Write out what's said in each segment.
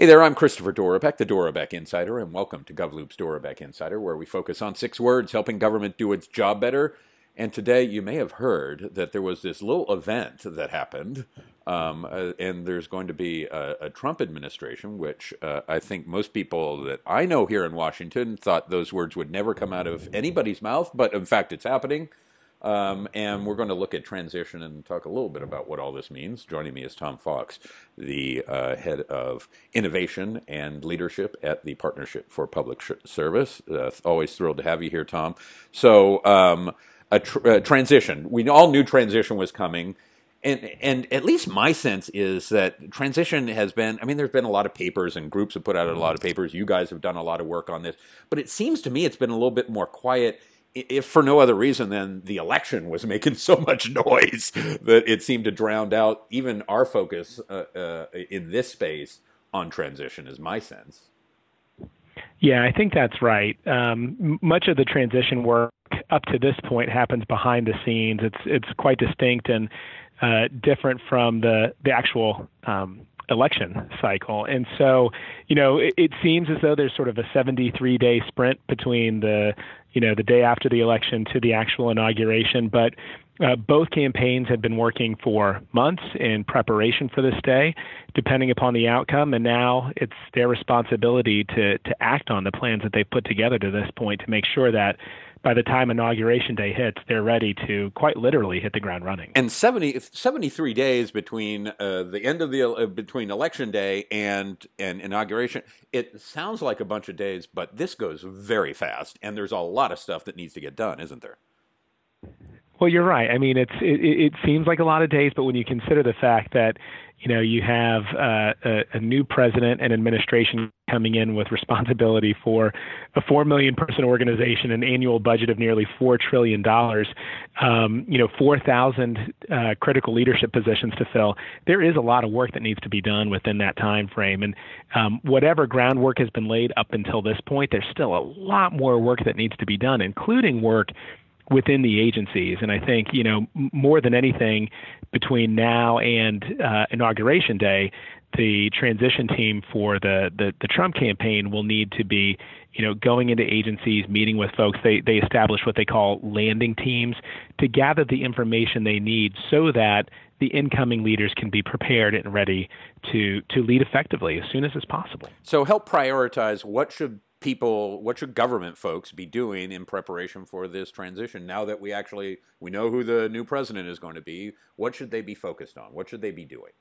Hey there, I'm Christopher Dorobek, the Dorobek Insider, and welcome to GovLoop's Dorobek Insider, where we focus on six words helping government do its job better. And today, you may have heard that there was this little event that happened, um, uh, and there's going to be a, a Trump administration, which uh, I think most people that I know here in Washington thought those words would never come out of anybody's mouth, but in fact, it's happening. Um, and we're going to look at transition and talk a little bit about what all this means. Joining me is Tom Fox, the uh, head of innovation and leadership at the Partnership for Public Service. Uh, always thrilled to have you here, Tom. So, um, a, tr- a transition. We all knew transition was coming. And, and at least my sense is that transition has been i mean there's been a lot of papers and groups have put out a lot of papers you guys have done a lot of work on this but it seems to me it's been a little bit more quiet if for no other reason than the election was making so much noise that it seemed to drown out even our focus uh, uh, in this space on transition, is my sense. Yeah, I think that's right. Um, much of the transition work up to this point happens behind the scenes. It's it's quite distinct and uh, different from the the actual um, election cycle. And so, you know, it, it, seems as though there's sort of a 73 day sprint between the, you know, the day after the election to the actual inauguration. But uh, both campaigns had been working for months in preparation for this day, depending upon the outcome. And now it's their responsibility to, to act on the plans that they've put together to this point to make sure that by the time inauguration day hits, they're ready to quite literally hit the ground running. And 70, 73 days between uh, the end of the uh, between election day and and inauguration. It sounds like a bunch of days, but this goes very fast, and there's a lot of stuff that needs to get done, isn't there? Well, you're right. I mean, it's it, it seems like a lot of days, but when you consider the fact that you know you have uh, a, a new president and administration coming in with responsibility for a four million person organization, an annual budget of nearly four trillion dollars, um, you know, four thousand uh, critical leadership positions to fill. There is a lot of work that needs to be done within that time frame, and um, whatever groundwork has been laid up until this point, there's still a lot more work that needs to be done, including work within the agencies. And I think, you know, more than anything, between now and uh, inauguration day, the transition team for the, the, the Trump campaign will need to be, you know, going into agencies, meeting with folks. They they establish what they call landing teams to gather the information they need so that the incoming leaders can be prepared and ready to to lead effectively as soon as is possible. So help prioritize what should people what should government folks be doing in preparation for this transition now that we actually we know who the new president is going to be what should they be focused on what should they be doing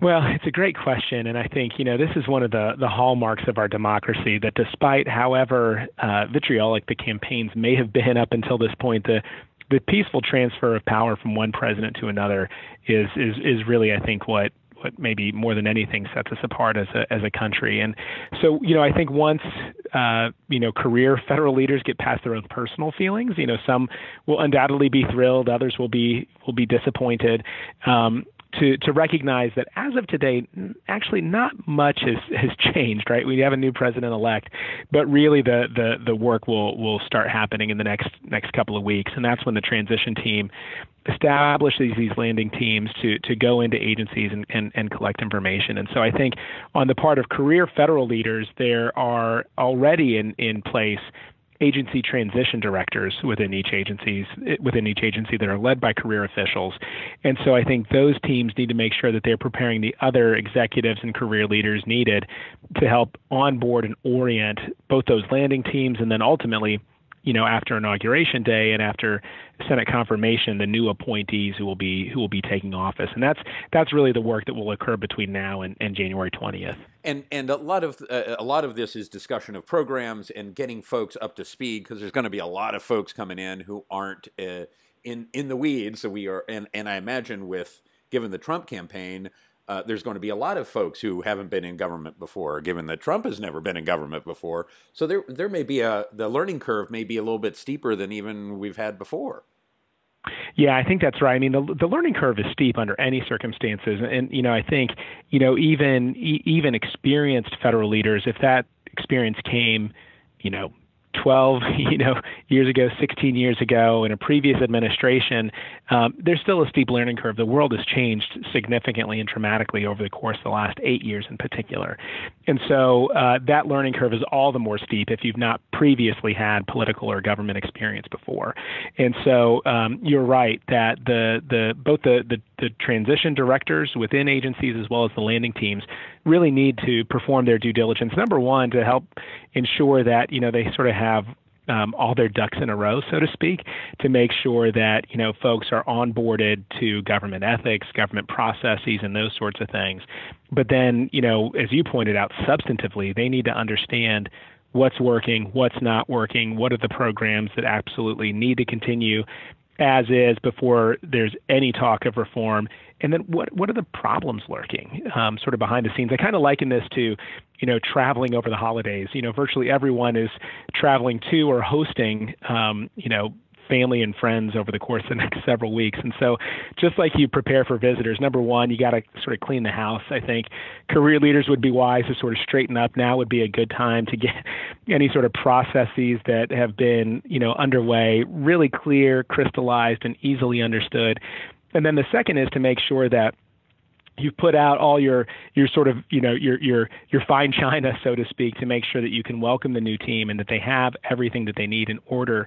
well, it's a great question, and I think you know this is one of the the hallmarks of our democracy. That despite however uh, vitriolic the campaigns may have been up until this point, the the peaceful transfer of power from one president to another is is is really, I think, what what maybe more than anything sets us apart as a as a country. And so, you know, I think once uh, you know career federal leaders get past their own personal feelings, you know, some will undoubtedly be thrilled, others will be will be disappointed. Um, to to recognize that as of today, actually not much has has changed. Right, we have a new president elect, but really the the the work will will start happening in the next next couple of weeks, and that's when the transition team establishes these landing teams to to go into agencies and, and, and collect information. And so I think on the part of career federal leaders, there are already in in place agency transition directors within each agencies within each agency that are led by career officials. And so I think those teams need to make sure that they're preparing the other executives and career leaders needed to help onboard and orient both those landing teams and then ultimately you know, after inauguration day and after Senate confirmation, the new appointees who will be who will be taking office, and that's that's really the work that will occur between now and, and January twentieth. And and a lot of uh, a lot of this is discussion of programs and getting folks up to speed because there's going to be a lot of folks coming in who aren't uh, in in the weeds. So we are, and and I imagine with given the Trump campaign, uh, there's going to be a lot of folks who haven't been in government before, given that Trump has never been in government before. So there, there may be a the learning curve may be a little bit steeper than even we've had before. Yeah, I think that's right. I mean, the, the learning curve is steep under any circumstances, and you know, I think you know even even experienced federal leaders, if that experience came, you know, 12, you know, years ago, 16 years ago, in a previous administration, um, there's still a steep learning curve. The world has changed significantly and dramatically over the course of the last eight years, in particular, and so uh, that learning curve is all the more steep if you've not previously had political or government experience before. And so um, you're right that the the both the, the the transition directors within agencies as well as the landing teams really need to perform their due diligence. Number one, to help ensure that you know they sort of have um, all their ducks in a row, so to speak, to make sure that you know folks are onboarded to government ethics, government processes, and those sorts of things. But then, you know, as you pointed out, substantively, they need to understand what's working, what's not working, what are the programs that absolutely need to continue as is before there's any talk of reform, and then what what are the problems lurking um, sort of behind the scenes? I kind of liken this to, you know, traveling over the holidays. You know, virtually everyone is traveling to or hosting, um, you know, family and friends over the course of the next several weeks. And so, just like you prepare for visitors, number one, you got to sort of clean the house. I think career leaders would be wise to sort of straighten up. Now would be a good time to get any sort of processes that have been, you know, underway really clear, crystallized, and easily understood. And then the second is to make sure that you've put out all your your sort of you know your your your fine china so to speak to make sure that you can welcome the new team and that they have everything that they need in order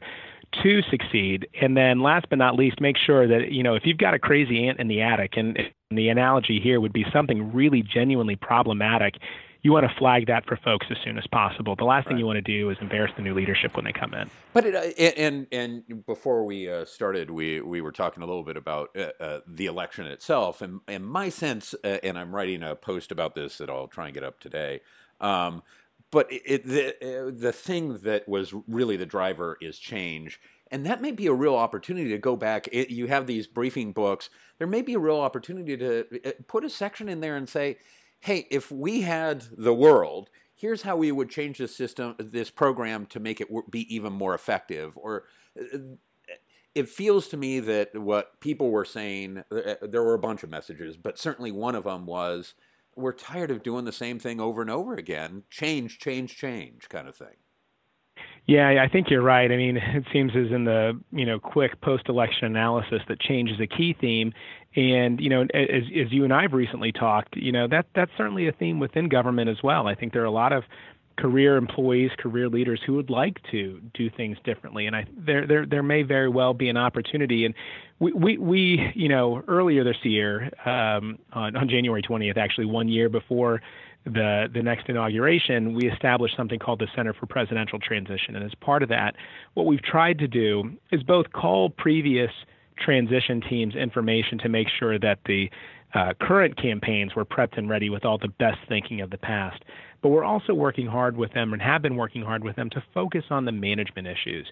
to succeed. And then last but not least, make sure that, you know, if you've got a crazy ant in the attic, and the analogy here would be something really genuinely problematic, you want to flag that for folks as soon as possible. The last right. thing you want to do is embarrass the new leadership when they come in. But it, uh, and and before we uh, started, we we were talking a little bit about uh, uh, the election itself, and and my sense, uh, and I'm writing a post about this that I'll try and get up today. Um, but it, the uh, the thing that was really the driver is change, and that may be a real opportunity to go back. It, you have these briefing books. There may be a real opportunity to uh, put a section in there and say, "Hey, if we had the world, here's how we would change this system, this program to make it be even more effective." Or uh, it feels to me that what people were saying, there were a bunch of messages, but certainly one of them was we're tired of doing the same thing over and over again. Change, change, change kind of thing. Yeah, I think you're right. I mean, it seems as in the you know quick post-election analysis that change is a key theme, and you know as as you and I've recently talked, you know that that's certainly a theme within government as well. I think there are a lot of career employees, career leaders who would like to do things differently, and I there there there may very well be an opportunity. And we we, we you know earlier this year um, on on January 20th, actually one year before the the next inauguration, we established something called the Center for Presidential Transition, and as part of that, what we've tried to do is both call previous transition teams information to make sure that the uh, current campaigns were prepped and ready with all the best thinking of the past. But we're also working hard with them and have been working hard with them to focus on the management issues.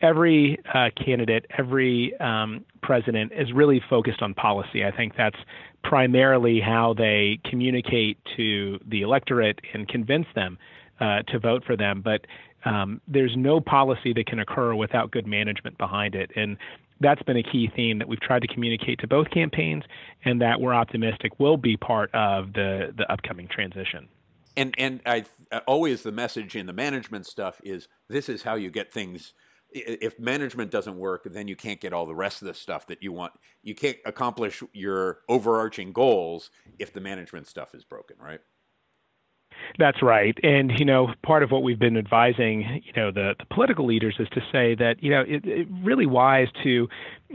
Every uh, candidate, every um, president is really focused on policy. I think that's primarily how they communicate to the electorate and convince them uh, to vote for them. But um, there's no policy that can occur without good management behind it. And that's been a key theme that we've tried to communicate to both campaigns and that we're optimistic will be part of the, the upcoming transition. And, and I uh, always the message in the management stuff is this is how you get things if management doesn't work, then you can't get all the rest of the stuff that you want. You can't accomplish your overarching goals if the management stuff is broken, right? That's right. And, you know, part of what we've been advising, you know, the, the political leaders is to say that, you know, it's it really wise to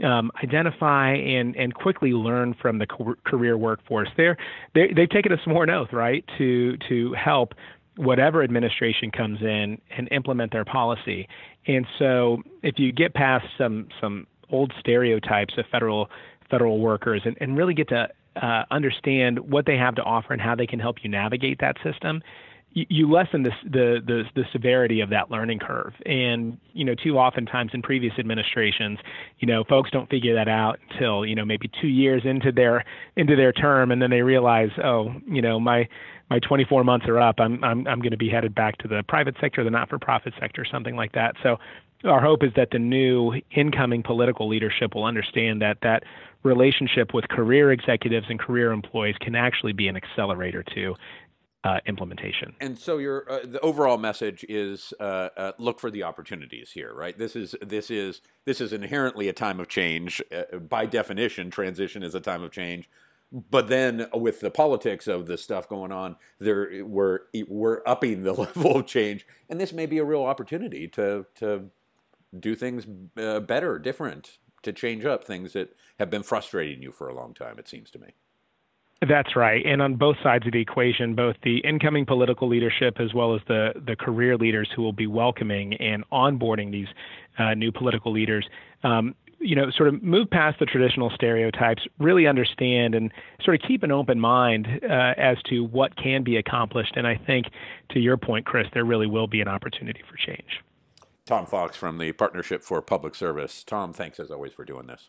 um, identify and, and quickly learn from the career workforce. They're, they, they've taken a sworn oath, right, to, to help whatever administration comes in and implement their policy. And so if you get past some, some old stereotypes of federal federal workers and, and really get to uh, understand what they have to offer and how they can help you navigate that system, you, you lessen the, the, the the severity of that learning curve. And you know, too often times in previous administrations, you know, folks don't figure that out until you know maybe two years into their into their term, and then they realize, oh, you know, my my 24 months are up. I'm I'm I'm going to be headed back to the private sector, the not-for-profit sector, something like that. So our hope is that the new incoming political leadership will understand that that relationship with career executives and career employees can actually be an accelerator to uh, implementation. And so your uh, the overall message is uh, uh, look for the opportunities here, right? This is this is this is inherently a time of change. Uh, by definition, transition is a time of change. But then with the politics of the stuff going on, there we're we're upping the level of change, and this may be a real opportunity to to do things uh, better, different, to change up things that have been frustrating you for a long time. It seems to me. That's right. And on both sides of the equation, both the incoming political leadership as well as the, the career leaders who will be welcoming and onboarding these uh, new political leaders, um, you know, sort of move past the traditional stereotypes, really understand and sort of keep an open mind uh, as to what can be accomplished. And I think, to your point, Chris, there really will be an opportunity for change. Tom Fox from the Partnership for Public Service. Tom, thanks as always for doing this.